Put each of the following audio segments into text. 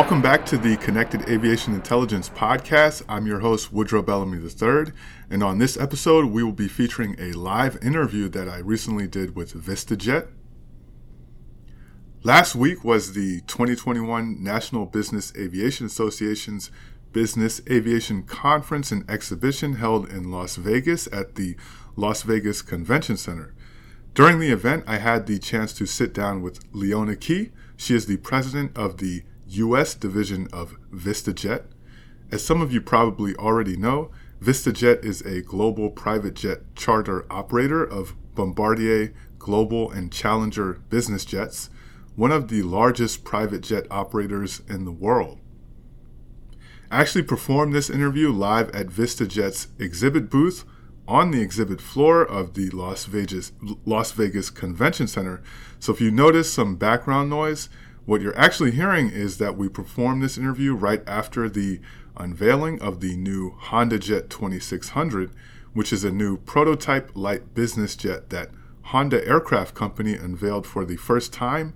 Welcome back to the Connected Aviation Intelligence Podcast. I'm your host, Woodrow Bellamy III. And on this episode, we will be featuring a live interview that I recently did with VistaJet. Last week was the 2021 National Business Aviation Association's Business Aviation Conference and Exhibition held in Las Vegas at the Las Vegas Convention Center. During the event, I had the chance to sit down with Leona Qi. She is the president of the U.S. division of VistaJet. As some of you probably already know, VistaJet is a global private jet charter operator of Bombardier Global and Challenger business jets, one of the largest private jet operators in the world. I actually performed this interview live at VistaJet's exhibit booth on the exhibit floor of the Las Vegas, Las Vegas Convention Center. So if you notice some background noise, what you're actually hearing is that we performed this interview right after the unveiling of the new Honda Jet 2600, which is a new prototype light business jet that Honda Aircraft Company unveiled for the first time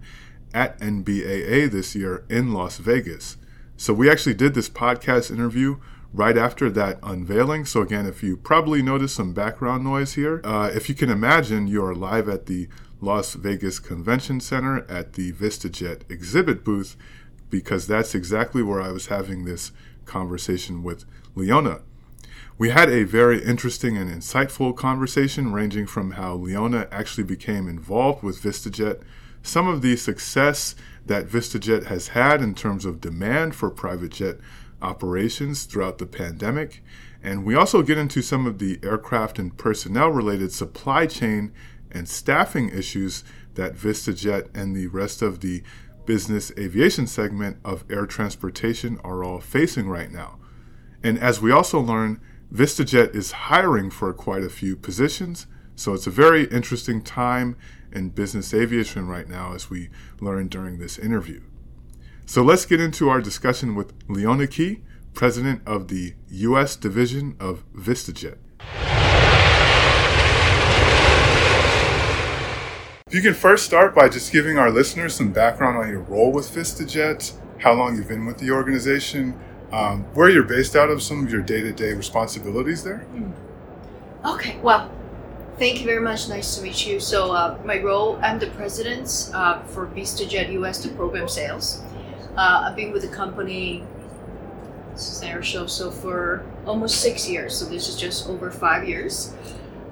at NBAA this year in Las Vegas. So we actually did this podcast interview right after that unveiling. So again, if you probably notice some background noise here, uh, if you can imagine, you are live at the Las Vegas Convention Center at the VistaJet exhibit booth because that's exactly where I was having this conversation with Leona. We had a very interesting and insightful conversation ranging from how Leona actually became involved with VistaJet, some of the success that VistaJet has had in terms of demand for private jet operations throughout the pandemic, and we also get into some of the aircraft and personnel related supply chain and staffing issues that VistaJet and the rest of the business aviation segment of air transportation are all facing right now. And as we also learn, VistaJet is hiring for quite a few positions. So it's a very interesting time in business aviation right now, as we learned during this interview. So let's get into our discussion with Leona Qi, president of the U.S. division of VistaJet. You can first start by just giving our listeners some background on your role with VistaJet, how long you've been with the organization, um, where you're based out of, some of your day to day responsibilities there. Hmm. Okay, well, thank you very much. Nice to meet you. So, uh, my role, I'm the president uh, for VistaJet US, the program sales. Uh, I've been with the company since air show so for almost six years. So, this is just over five years.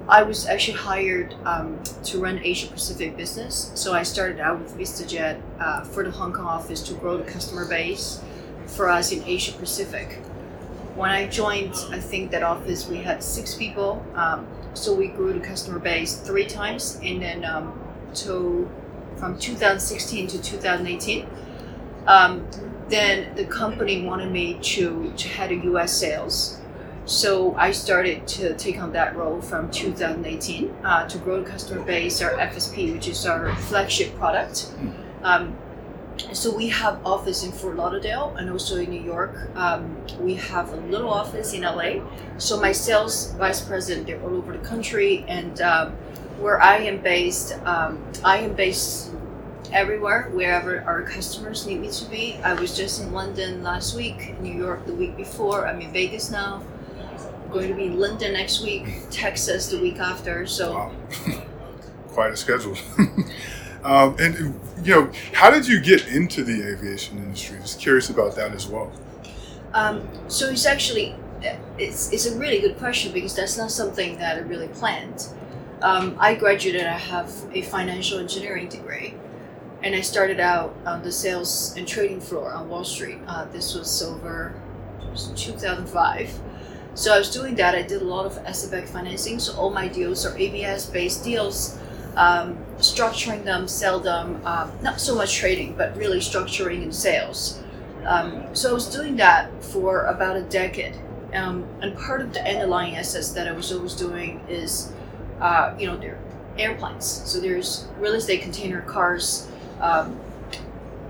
I was actually hired um, to run Asia Pacific business. So I started out with VistaJet uh, for the Hong Kong office to grow the customer base for us in Asia Pacific. When I joined, I think that office we had six people. Um, so we grew the customer base three times, and then um, to from 2016 to 2018. Um, then the company wanted me to to head a U.S. sales so I started to take on that role from 2018 uh, to grow the customer base, our FSP, which is our flagship product. Hmm. Um, so we have office in Fort Lauderdale and also in New York. Um, we have a little office in LA. So my sales vice president, they're all over the country, and um, where I am based, um, I am based everywhere, wherever our customers need me to be. I was just in London last week, New York the week before. I'm in Vegas now going to be in London next week, Texas the week after. So, wow. quite a schedule. um, and you know, how did you get into the aviation industry? Just curious about that as well. Um, so it's actually it's, it's a really good question because that's not something that I really planned. Um, I graduated. I have a financial engineering degree, and I started out on the sales and trading floor on Wall Street. Uh, this was over 2005 so I was doing that. I did a lot of asset-backed financing. So all my deals are ABS-based deals, um, structuring them, sell them. Um, not so much trading, but really structuring and sales. Um, so I was doing that for about a decade. Um, and part of the underlying assets that I was always doing is, uh, you know, they're airplanes. So there's real estate container cars, um,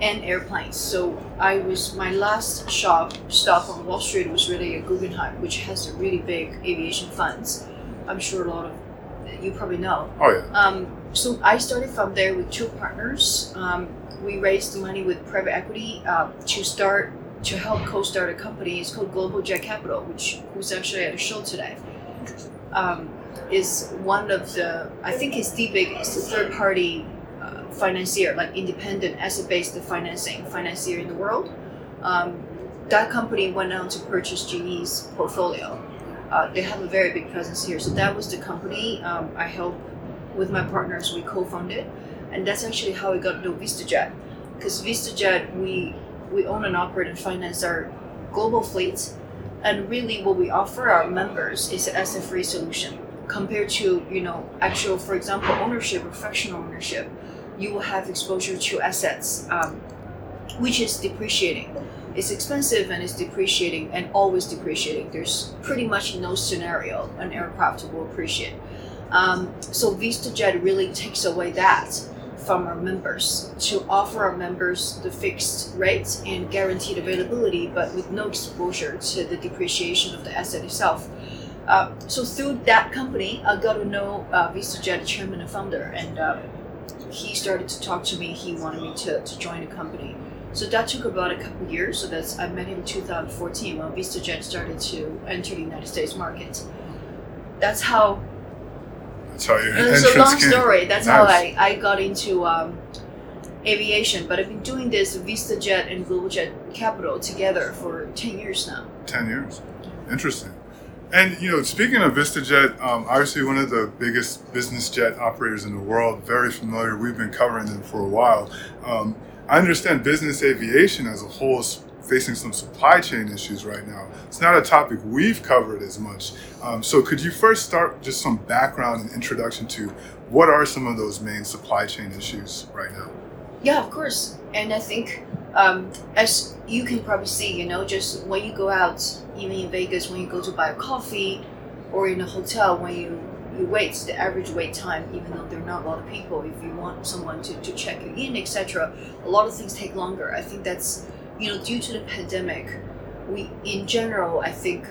and airplanes. So I was my last shop stop on Wall Street was really a Guggenheim, which has a really big aviation funds. I'm sure a lot of you probably know. Oh yeah. Um, so I started from there with two partners. Um, we raised the money with private equity uh, to start to help co-start a company. It's called Global Jet Capital, which who's actually at a show today. Um, is one of the I think it's the biggest third party financier, like independent asset based financing financier in the world. Um, that company went on to purchase GE's portfolio. Uh, they have a very big presence here. So that was the company um, I helped with my partners. We co-founded, and that's actually how we got into VistaJet. Because VistaJet, we we own and operate and finance our global fleets, and really what we offer our members is an asset-free solution compared to you know actual, for example, ownership or fractional ownership. You will have exposure to assets, um, which is depreciating it's expensive and it's depreciating and always depreciating. There's pretty much no scenario an aircraft will appreciate. Um, so VistaJet really takes away that from our members to offer our members the fixed rates and guaranteed availability, but with no exposure to the depreciation of the asset itself. Uh, so through that company, I got to know uh, VistaJet chairman and founder, and uh, he started to talk to me. He wanted me to, to join the company. So that took about a couple years. So that's I met him in 2014 when VistaJet started to enter the United States market. That's how. That's how you. It's a long came. story. That's nice. how I, I got into um, aviation. But I've been doing this VistaJet and GlobalJet Capital together for 10 years now. 10 years. Interesting. And you know, speaking of VistaJet, um, obviously one of the biggest business jet operators in the world. Very familiar. We've been covering them for a while. Um, I understand business aviation as a whole is facing some supply chain issues right now. It's not a topic we've covered as much. Um, so, could you first start just some background and introduction to what are some of those main supply chain issues right now? Yeah, of course. And I think, um, as you can probably see, you know, just when you go out, even in Vegas, when you go to buy a coffee, or in a hotel, when you you wait the average wait time even though there are not a lot of people if you want someone to, to check you in etc a lot of things take longer. I think that's you know due to the pandemic we in general i think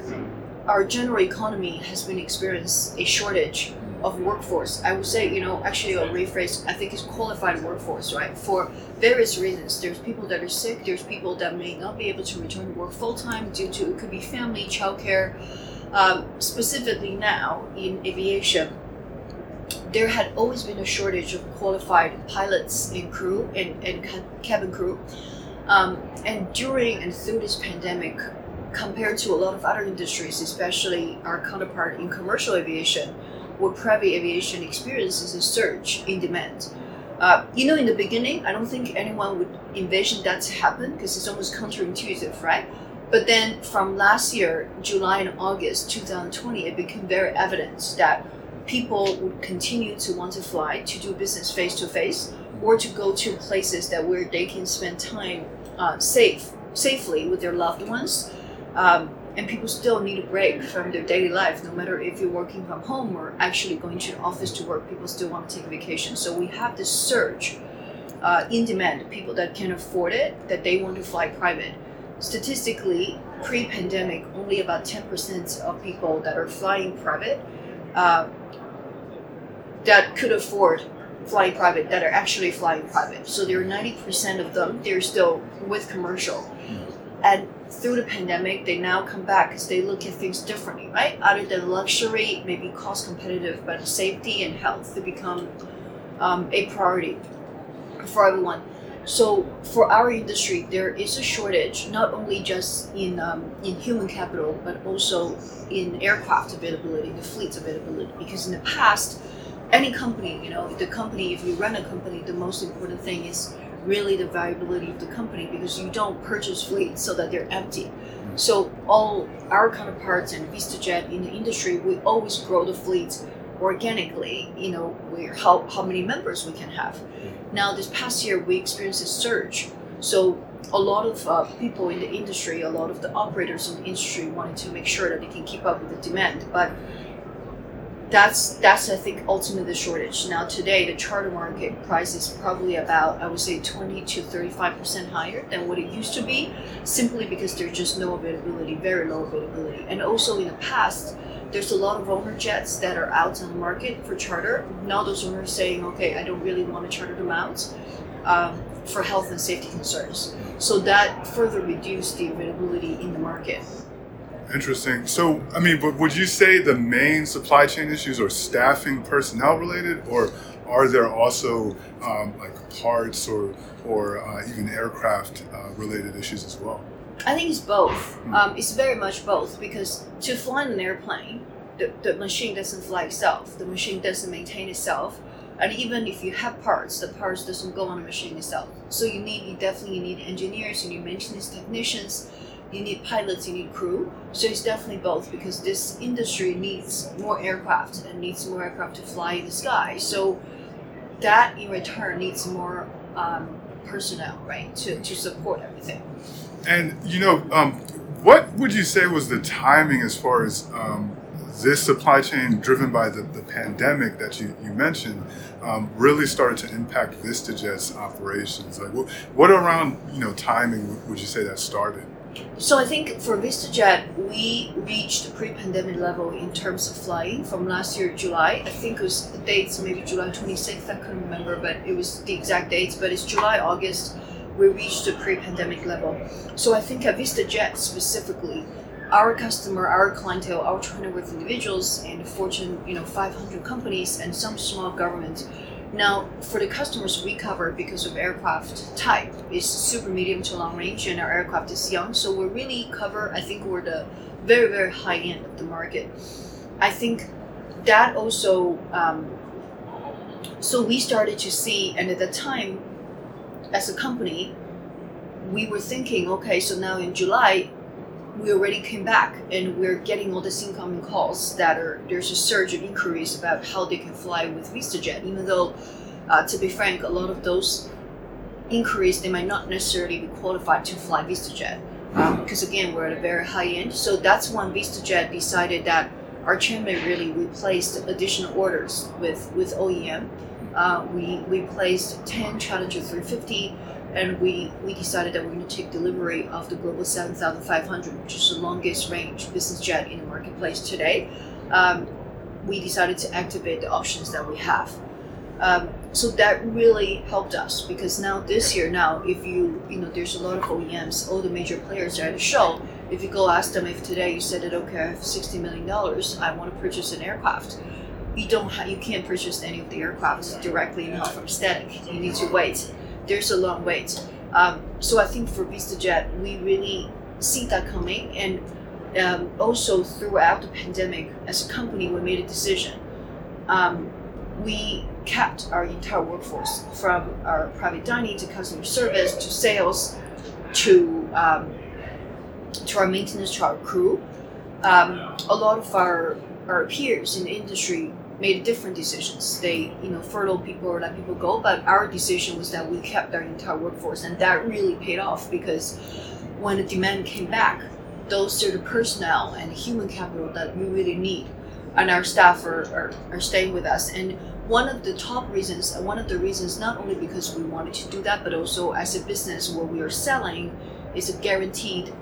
our general economy has been experiencing a shortage of workforce. I would say you know actually a rephrase i think it's qualified workforce right? For various reasons. There's people that are sick there's people that may not be able to return to work full-time due to it could be family childcare um, specifically now in aviation, there had always been a shortage of qualified pilots and crew and, and cabin crew. Um, and during and through this pandemic, compared to a lot of other industries, especially our counterpart in commercial aviation, where private aviation experiences a surge in demand. Uh, you know, in the beginning, I don't think anyone would envision that to happen because it's almost counterintuitive, right? But then from last year, July and August 2020, it became very evident that people would continue to want to fly to do business face to face or to go to places that where they can spend time uh, safe safely with their loved ones. Um, and people still need a break from their daily life, no matter if you're working from home or actually going to the office to work. People still want to take a vacation. So we have this surge uh, in demand, people that can afford it, that they want to fly private statistically, pre-pandemic, only about 10% of people that are flying private uh, that could afford flying private that are actually flying private. So there are 90% of them, they're still with commercial. And through the pandemic, they now come back because they look at things differently, right? Other than luxury, maybe cost competitive, but safety and health to become um, a priority for everyone. So for our industry, there is a shortage not only just in um, in human capital, but also in aircraft availability, the fleet's availability. Because in the past, any company, you know, the company, if you run a company, the most important thing is really the viability of the company because you don't purchase fleets so that they're empty. So all our counterparts and VistaJet in the industry, we always grow the fleets organically, you know, we, how, how many members we can have. Now, this past year, we experienced a surge. So, a lot of uh, people in the industry, a lot of the operators in the industry wanted to make sure that they can keep up with the demand. But that's that's I think ultimately the shortage. Now today the charter market price is probably about I would say 20 to 35 percent higher than what it used to be, simply because there's just no availability, very low availability. And also in the past, there's a lot of owner jets that are out on the market for charter. Now those owners are saying, okay, I don't really want to charter them out um, for health and safety concerns. So that further reduced the availability in the market. Interesting. So, I mean, but would you say the main supply chain issues are staffing, personnel related, or are there also um, like parts or or uh, even aircraft uh, related issues as well? I think it's both. Um, it's very much both because to fly an airplane, the, the machine doesn't fly itself. The machine doesn't maintain itself. And even if you have parts, the parts doesn't go on the machine itself. So you need you definitely need engineers, you need maintenance technicians, you need pilots, you need crew. So it's definitely both because this industry needs more aircraft and needs more aircraft to fly in the sky. So that in return needs more um, personnel, right, to, to support everything. And you know, um, what would you say was the timing as far as um, this supply chain driven by the, the pandemic that you, you mentioned um, really started to impact VistaJet's operations? Like, what, what around you know timing would you say that started? So I think for VistaJet, we reached the pre-pandemic level in terms of flying from last year July. I think it was the dates maybe July 26th. I couldn't remember, but it was the exact dates. But it's July August we reached the pre-pandemic level. So I think at VistaJet specifically, our customer, our clientele, our trainer with individuals and Fortune, you know, 500 companies and some small government. Now, for the customers we cover because of aircraft type is super medium to long range, and our aircraft is young, so we really cover. I think we're the very very high end of the market. I think that also. Um, so we started to see, and at the time, as a company, we were thinking, okay, so now in July, we already came back and we're getting all these incoming calls that are there's a surge of inquiries about how they can fly with VistaJet, even though, uh, to be frank, a lot of those inquiries they might not necessarily be qualified to fly VistaJet because um, again we're at a very high end. So that's when VistaJet decided that our chairman really replaced additional orders with with OEM uh, we, we placed 10 Challenger 350 and we, we decided that we're going to take delivery of the Global 7500, which is the longest range business jet in the marketplace today. Um, we decided to activate the options that we have. Um, so that really helped us because now this year, now if you you know there's a lot of OEMs, all the major players are at the show. If you go ask them if today you said that okay, I have sixty million dollars, I want to purchase an aircraft you don't ha- you can't purchase any of the aircraft directly now from static. You need to wait. There's a long wait. Um, so I think for VistaJet, we really see that coming, and um, also throughout the pandemic, as a company, we made a decision. Um, we kept our entire workforce from our private dining to customer service to sales to um, to our maintenance to our crew. Um, a lot of our our peers in the industry made different decisions. They, you know, furloughed people or let people go. But our decision was that we kept our entire workforce, and that really paid off because when the demand came back, those are the personnel and human capital that we really need, and our staff are, are, are staying with us. And one of the top reasons, one of the reasons, not only because we wanted to do that, but also as a business what we are selling, is a guaranteed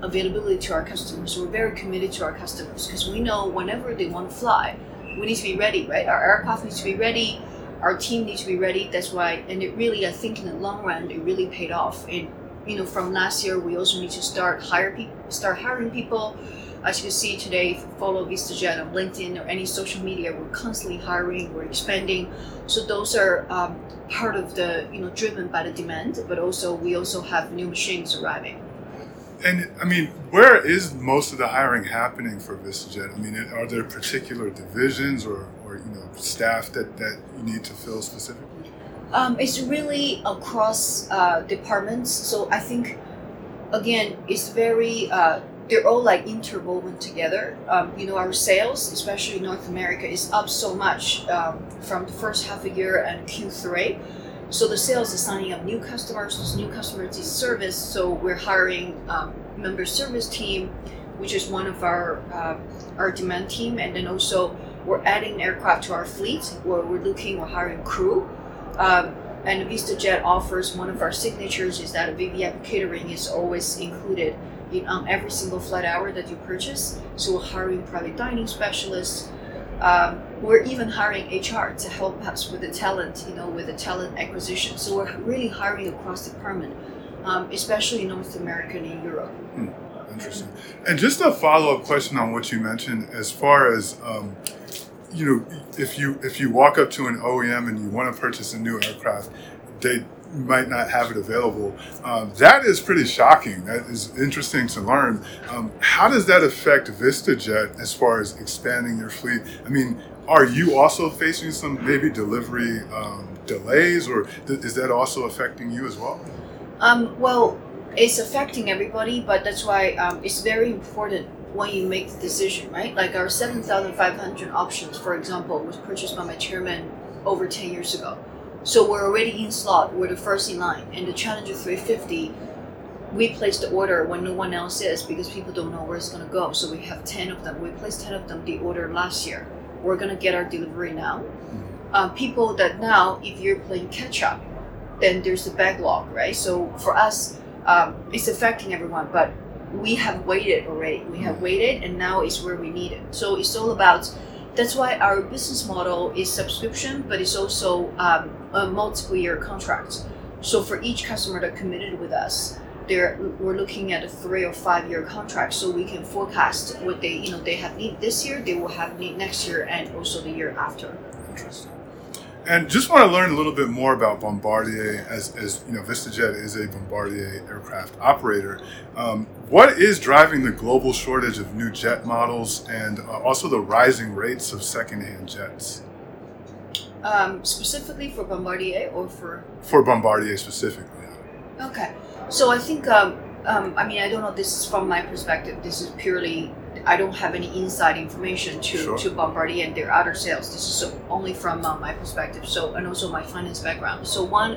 availability to our customers. We're very committed to our customers because we know whenever they want to fly, we need to be ready, right? Our aircraft needs to be ready, our team needs to be ready. That's why, and it really, I think, in the long run, it really paid off. And you know, from last year, we also need to start hire people, start hiring people. As you can see today, if you follow VistaJet on LinkedIn or any social media, we're constantly hiring, we're expanding. So those are um, part of the, you know, driven by the demand, but also we also have new machines arriving. And I mean, where is most of the hiring happening for VistaJet? I mean, are there particular divisions or, or you know staff that, that you need to fill specifically? Um, it's really across uh, departments. So I think, again, it's very uh, they're all like interwoven together. Um, you know, our sales, especially North America, is up so much um, from the first half a year and Q3 so the sales is signing up new customers. Those new customers need service. So we're hiring um, member service team, which is one of our uh, our demand team, and then also we're adding aircraft to our fleet. Where we're looking, we're hiring crew. Um, and VistaJet offers one of our signatures is that VVIP catering is always included in, on every single flight hour that you purchase. So we're hiring private dining specialists. Um, we're even hiring HR to help us with the talent, you know, with the talent acquisition. So we're really hiring across the department, um, especially in North America and in Europe. Hmm, interesting. And just a follow up question on what you mentioned, as far as um, you know, if you if you walk up to an OEM and you want to purchase a new aircraft, they might not have it available. Um, that is pretty shocking. That is interesting to learn. Um, how does that affect VistaJet as far as expanding your fleet? I mean, are you also facing some maybe delivery um, delays, or th- is that also affecting you as well? Um, well, it's affecting everybody, but that's why um, it's very important when you make the decision, right? Like our 7,500 options, for example, was purchased by my chairman over 10 years ago so we're already in slot. We're the first in line. And the Challenger 350, we placed the order when no one else is because people don't know where it's going to go. So we have 10 of them. We placed 10 of them the order last year. We're going to get our delivery now. Um, people that now, if you're playing catch up, then there's the backlog, right? So for us, um, it's affecting everyone, but we have waited already. We have mm-hmm. waited, and now is where we need it. So it's all about that's why our business model is subscription, but it's also um, a multiple year contract. So for each customer that committed with us, they're, we're looking at a three or five year contract, so we can forecast what they you know they have need this year, they will have need next year, and also the year after. Interesting. And just want to learn a little bit more about Bombardier as, as you know, VistaJet is a Bombardier aircraft operator. Um, what is driving the global shortage of new jet models and uh, also the rising rates of secondhand jets? Um, specifically for Bombardier or for? For Bombardier specifically. Okay. So I think, um, um, I mean, I don't know, this is from my perspective. This is purely I don't have any inside information to, sure. to Bombardier and their other sales. This is so only from uh, my perspective. So and also my finance background. So one,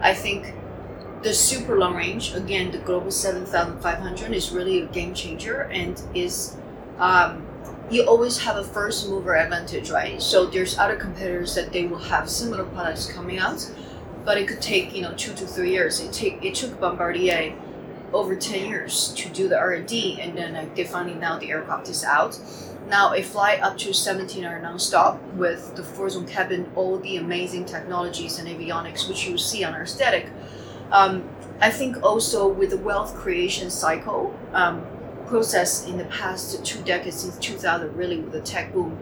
I think the super long range again, the Global Seven Thousand Five Hundred is really a game changer and is. Um, you always have a first mover advantage, right? So there's other competitors that they will have similar products coming out, but it could take you know two to three years. It take it took Bombardier over 10 years to do the R&D and then like, they finally now the aircraft is out. Now a flight up to 17 hour non-stop with the four-zone cabin, all the amazing technologies and avionics which you see on our static. Um, I think also with the wealth creation cycle um, process in the past two decades since 2000 really with the tech boom,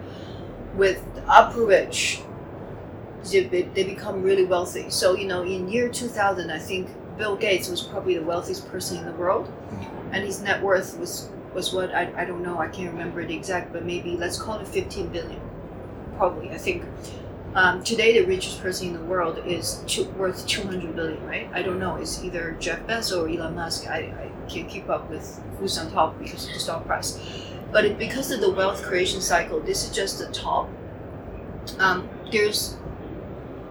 with upper rich, they, they become really wealthy. So you know in year 2000 I think Bill Gates was probably the wealthiest person in the world, and his net worth was was what I, I don't know I can't remember the exact, but maybe let's call it 15 billion, probably I think. Um, today, the richest person in the world is two, worth 200 billion, right? I don't know. It's either Jeff Bezos or Elon Musk. I, I can't keep up with who's on top because of the stock price. But it, because of the wealth creation cycle, this is just the top. Um, there's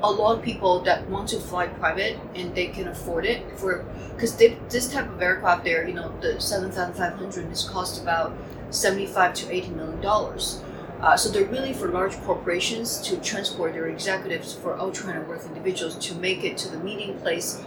a lot of people that want to fly private and they can afford it for because this type of aircraft there you know the 7500 is cost about 75 to 80 million dollars. Uh, so they're really for large corporations to transport their executives for ultra net worth individuals to make it to the meeting place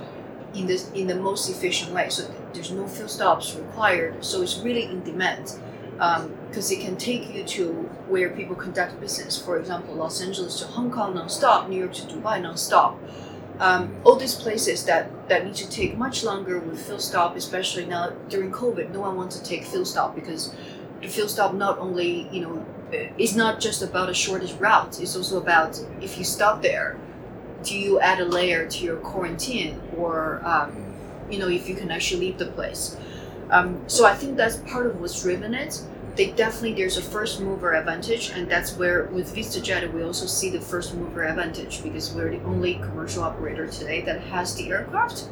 in this in the most efficient way. So there's no fuel stops required so it's really in demand because um, it can take you to where people conduct business. For example, Los Angeles to Hong Kong non-stop, New York to Dubai non-stop. Um, all these places that, that need to take much longer with fuel stop, especially now during COVID, no one wants to take fuel stop because the fuel stop not only, you know, it's not just about a shortest route, it's also about if you stop there, do you add a layer to your quarantine or, um, you know, if you can actually leave the place. Um, so I think that's part of what's driven it. They definitely there's a first mover advantage, and that's where with VistaJet we also see the first mover advantage because we're the only commercial operator today that has the aircraft.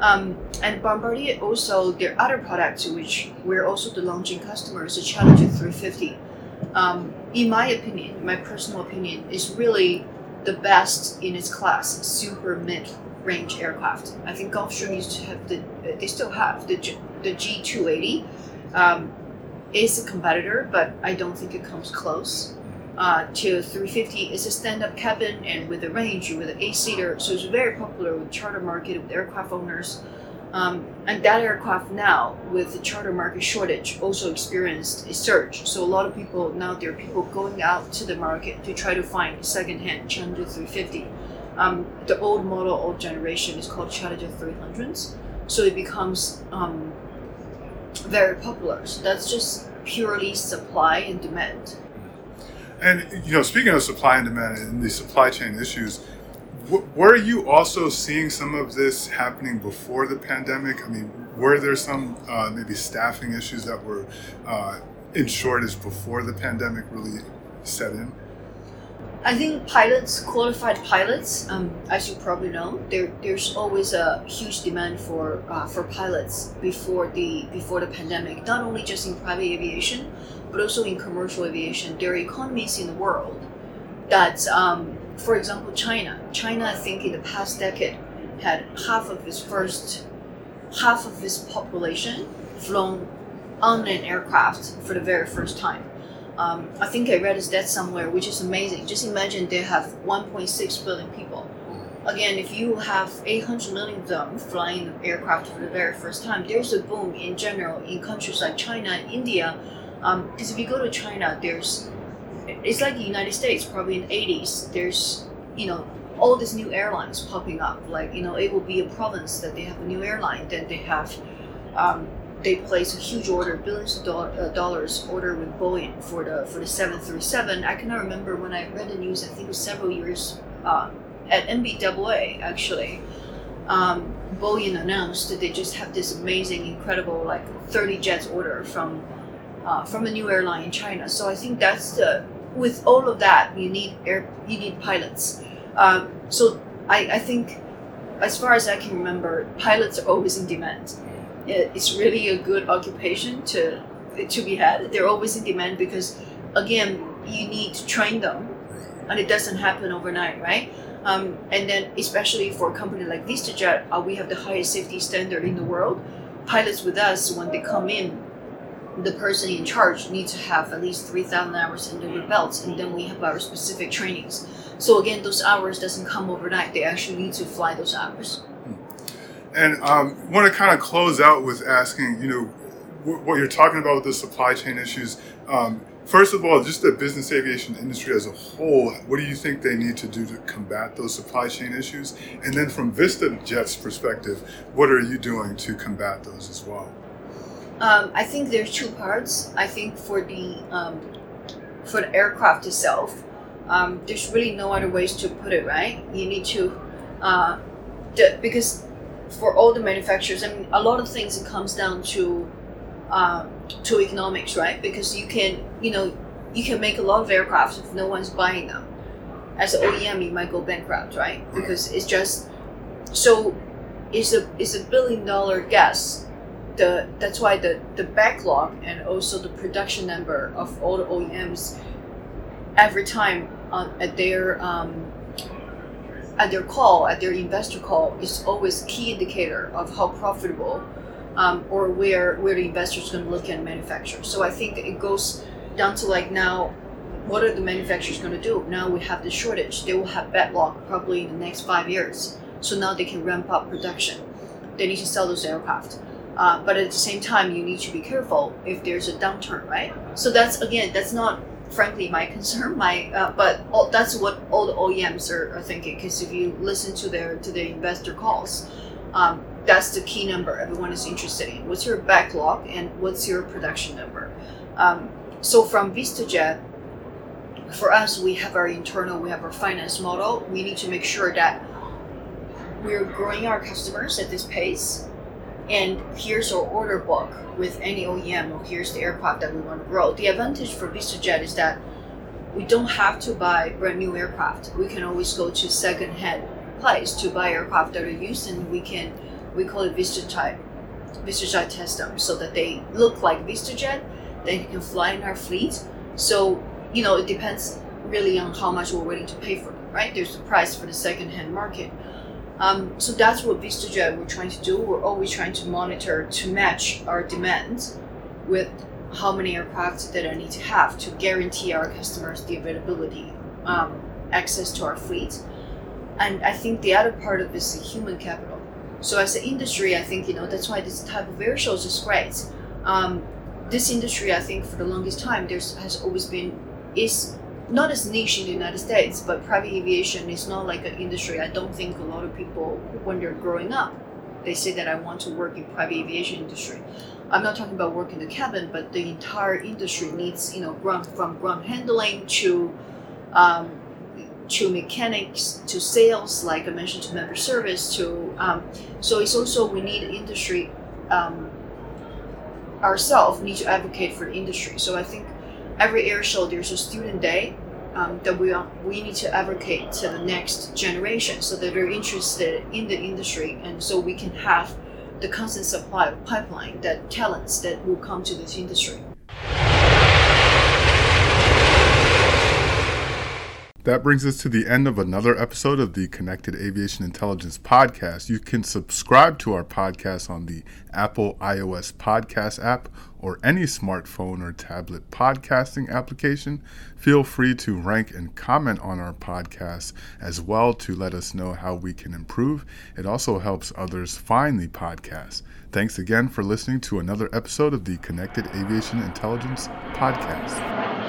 Um, and Bombardier also their other products, which we're also the launching customers, the Challenger 350. Um, in my opinion, my personal opinion, is really the best in its class, super mid range aircraft. I think Gulfstream used to have the, they still have the the G280. Um, is a competitor, but I don't think it comes close. Uh, to 350 is a stand-up cabin and with a range with an eight-seater, so it's very popular with charter market with aircraft owners. Um, and that aircraft now, with the charter market shortage, also experienced a surge. So a lot of people now there are people going out to the market to try to find secondhand Challenger 350. Um, the old model, old generation is called Challenger 300s. So it becomes um, very popular. So that's just purely supply and demand. And you know, speaking of supply and demand and the supply chain issues, w- were you also seeing some of this happening before the pandemic? I mean, were there some uh, maybe staffing issues that were uh, in shortage before the pandemic really set in? I think pilots, qualified pilots, um, as you probably know, there there's always a huge demand for uh, for pilots before the before the pandemic. Not only just in private aviation, but also in commercial aviation. There are economies in the world that, um, for example, China. China, I think, in the past decade, had half of its first half of its population flown on an aircraft for the very first time. Um, I think I read a stat somewhere, which is amazing. Just imagine they have 1.6 billion people. Again, if you have 800 million of them flying aircraft for the very first time, there's a boom in general in countries like China and India. Because um, if you go to China, there's it's like the United States, probably in the 80s. There's you know all these new airlines popping up. Like you know, it will be a province that they have a new airline. Then they have um, they place a huge order, billions of uh, dollars order with Boeing for the for the 737. I cannot remember when I read the news. I think it was several years uh, at NBAA actually. Um, Boeing announced that they just have this amazing, incredible, like 30 jets order from uh, from a new airline in China. So I think that's the with all of that you need air you need pilots. Um, so I, I think as far as I can remember, pilots are always in demand it's really a good occupation to to be had. They're always in demand because, again, you need to train them, and it doesn't happen overnight, right? Um, and then, especially for a company like VistaJet, uh, we have the highest safety standard in the world. Pilots with us, when they come in, the person in charge needs to have at least 3,000 hours under their belts, and then we have our specific trainings. So again, those hours doesn't come overnight. They actually need to fly those hours. And um, want to kind of close out with asking, you know, what you're talking about with the supply chain issues. Um, first of all, just the business aviation industry as a whole, what do you think they need to do to combat those supply chain issues? And then from Vista Jet's perspective, what are you doing to combat those as well? Um, I think there's two parts. I think for the um, for the aircraft itself, um, there's really no other ways to put it. Right? You need to uh, the, because for all the manufacturers, I mean, a lot of things it comes down to um, to economics, right? Because you can, you know, you can make a lot of aircraft if no one's buying them. As an OEM, you might go bankrupt, right? Because it's just so it's a it's a billion dollar guess. The that's why the the backlog and also the production number of all the OEMs every time on, at their um, at their call, at their investor call, is always key indicator of how profitable um, or where where the investor is going to look at manufacturer. So I think it goes down to like now, what are the manufacturers going to do? Now we have the shortage. They will have backlog probably in the next five years. So now they can ramp up production. They need to sell those aircraft. Uh, but at the same time, you need to be careful if there's a downturn, right? So that's again, that's not frankly my concern. My uh, but all, that's what all the OEMs are, are thinking. Because if you listen to their to their investor calls, um, that's the key number everyone is interested in. What's your backlog and what's your production number? Um, so from VistaJet, for us, we have our internal, we have our finance model. We need to make sure that we're growing our customers at this pace and here's our order book with any OEM, or here's the aircraft that we want to grow. The advantage for VistaJet is that we don't have to buy brand new aircraft. We can always go to second-hand place to buy aircraft that are used, and we can we call it VistaJet VistaJet test them so that they look like VistaJet. then you can fly in our fleet. So you know it depends really on how much we're willing to pay for them. Right? There's a price for the second-hand market. Um, so that's what VistaJet we're trying to do. We're always trying to monitor to match our demand with how many aircraft that I need to have to guarantee our customers the availability, um, access to our fleet. And I think the other part of this is human capital. So as an industry, I think you know that's why this type of air shows is great. Um, this industry, I think, for the longest time, there's has always been is not as niche in the United States, but private aviation is not like an industry. I don't think a lot of people, when they're growing up, they say that I want to work in private aviation industry. I'm not talking about work in the cabin, but the entire industry needs, you know, ground from ground handling to um, to mechanics to sales, like I mentioned, to member service to um, so it's also we need industry um, ourselves need to advocate for the industry. So I think every air show there's a student day um, that we are, we need to advocate to the next generation so that they're interested in the industry and so we can have the constant supply of pipeline that talents that will come to this industry. That brings us to the end of another episode of the Connected Aviation Intelligence Podcast. You can subscribe to our podcast on the Apple iOS podcast app or any smartphone or tablet podcasting application. Feel free to rank and comment on our podcast as well to let us know how we can improve. It also helps others find the podcast. Thanks again for listening to another episode of the Connected Aviation Intelligence Podcast.